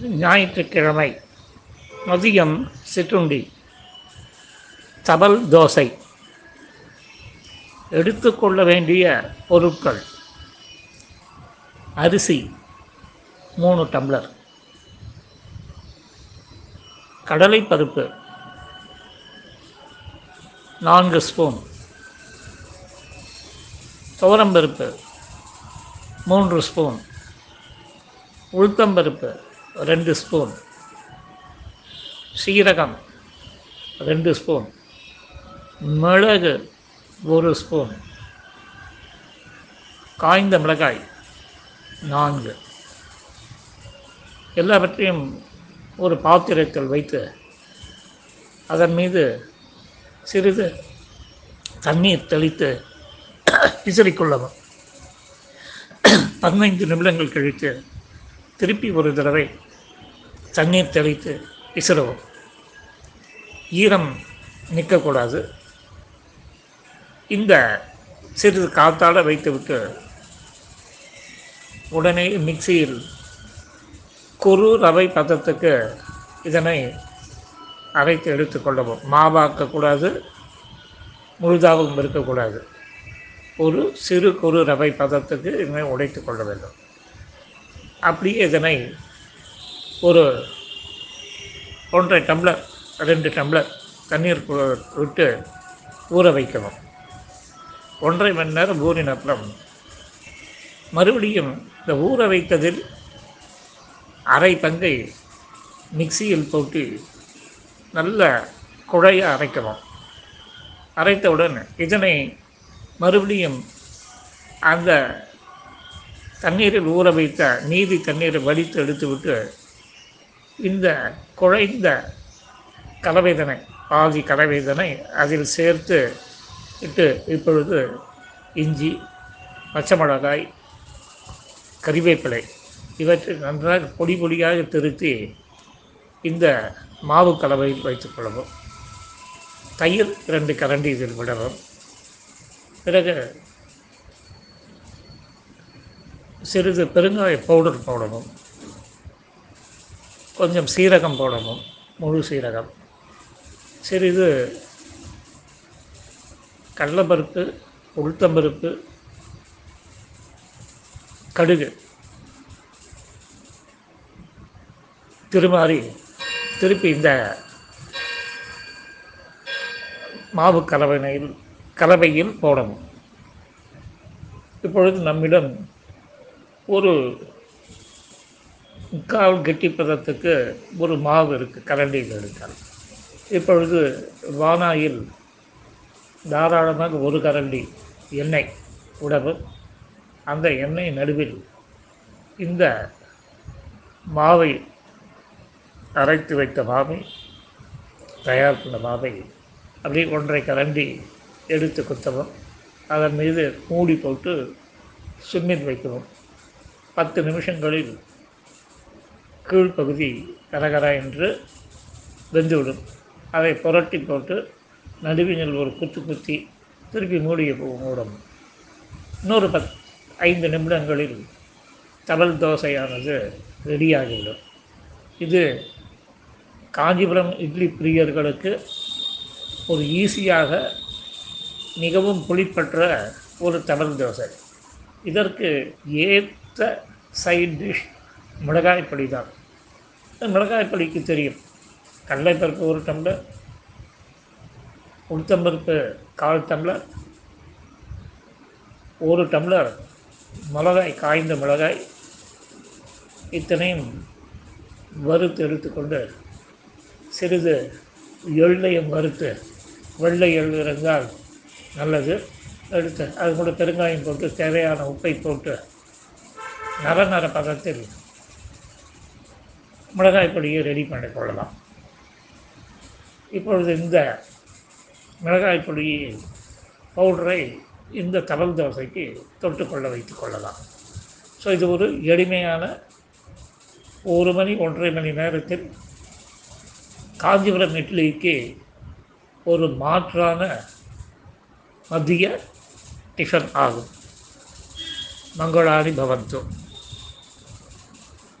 ஞாயிற்றுக்கிழமை மதியம் சிற்றுண்டி தபல் தோசை. எடுத்துக்கொள்ள வேண்டிய பொருட்கள். அரிசி மூணு டம்ளர். கடலைப்பருப்பு நான்கு ஸ்பூன். துவரம்பருப்பு மூன்று ஸ்பூன். உளுத்தம்பருப்பு ரெண்டு ஸ்பூன். சீரகம் ரெண்டு ஸ்பூன். மிளகு ஒரு ஸ்பூன். காய்ந்த மிளகாய் நான்கு. எல்லாவற்றையும் ஒரு பாத்திரத்தில் வைத்து அதன் மீது சிறிது தண்ணீர் தெளித்து விசிறிக்கொள்ளவும். பதினைந்து நிமிடங்கள் கழித்து திருப்பி ஒரு தடவை தண்ணீர் தெளித்து விசிறவும். ஈரம் நிற்கக்கூடாது. இந்த சிறிது காத்தால் வைத்துவிட்டு உடனே மிக்சியில் குறு ரவை பதத்துக்கு இதனை அரைத்து எடுத்துக்கொள்ளவும் மாவாக்கக்கூடாது முழுதாகவும் இருக்கக்கூடாது. ஒரு சிறு குறு ரவை பதத்துக்கு இதனை உடைத்து கொள்ள வேண்டும். அப்படியே இதனை ஒரு ஒன்றரை டம்ளர் ரெண்டு டம்ளர் தண்ணீர் விட்டு ஊற வைக்கணும் ஒன்றரை மணி நேரம் ஊறின அப்புறம் மறுபடியும் இந்த ஊற வைத்ததில் அரை பங்கை மிக்சியில் போட்டு நல்ல குழைய அரைக்கணும் அரைத்தவுடன் இதனை மறுபடியும் அந்த தண்ணீரில் ஊற வைத்த நீதி தண்ணீரை வடித்து எடுத்துவிட்டு இந்த குழைந்த கலவைதனை பாதி கலவைதனை அதில் சேர்த்து இட்டு இப்பொழுது இஞ்சி பச்சை மிளகாய் கறிவேப்பிலை இவற்றை நன்றாக பொடி பொடியாக திருத்தி இந்த மாவு கலவையில் வைத்துக்கொள்ளவும் தயிர் இரண்டு கரண்டி இதில் விடவும். பிறகு சிறிது பெருங்காய பவுடர் போடவும். கொஞ்சம் சீரகம் போடணும் முழு சீரகம். சிறிது கடலைப்பருப்பு உளுத்தம்பருப்பு கடுகு. திருமாறி திருப்பி இந்த மாவு கலவையில் கலவையில் போடணும். இப்பொழுது நம்மிடம் ஒரு முக்கால் கெட்டி பதத்துக்கு ஒரு மாவு இருக்குது கரண்டியில் எடுத்தால். இப்பொழுது வானாயில் தாராளமாக ஒரு கரண்டி எண்ணெய் உடவு அந்த எண்ணெய் நடுவில் இந்த மாவை அரைத்து வைத்த மாவை தயார் பண்ண மாவை அப்படியே ஒன்றை கரண்டி எடுத்து குத்தவும். அதன் மீது மூடி போட்டு சிம்மில் வைக்கவும். பத்து நிமிஷங்களில் கீழ்ப்பகுதி கரகரா என்று வெந்துவிடும். அதை புரட்டி போட்டு நடுவினில் ஒரு குத்து குத்தி திருப்பி மூடிய மூடும். இன்னொரு பத் ஐந்து நிமிடங்களில் தவல் தோசையானது ரெடியாகிவிடும். இது காஞ்சிபுரம் இட்லி பிரியர்களுக்கு ஒரு ஈஸியாக மிகவும் புளிப்பற்ற ஒரு தவல் தோசை. இதற்கு ஏற்ற சைட் டிஷ் மிளகாய்ப்பொடி தான். மிளகாய் பொடிக்கு தெரியும். கடலைப்பருப்பு ஒரு டம்ளர் உளுத்தம்பருப்பு கால் டம்ளர் ஒரு டம்ளர் மிளகாய் காய்ந்த மிளகாய் இத்தனையும் வறுத்து எடுத்துக்கொண்டு சிறிது எள்ளையும் வறுத்து வெள்ளை எள் இருந்தால் நல்லது. எடுத்து அது கூட பெருங்காயம் போட்டு தேவையான உப்பை போட்டு நர நர பதத்தில் மிளகாய் பொடியை ரெடி பண்ணி கொள்ளலாம். இப்பொழுது இந்த மிளகாய் பொடி பவுடரை இந்த தவல் தோசைக்கு தொட்டுக்கொள்ள வைத்துக் கொள்ளலாம். ஸோ இது ஒரு எளிமையான ஒரு மணி ஒன்றரை மணி நேரத்தில் காஞ்சிபுரம் இட்லிக்கு ஒரு மாற்றான மதிய டிஃபன் ஆகும். மங்களாணி பவந்து.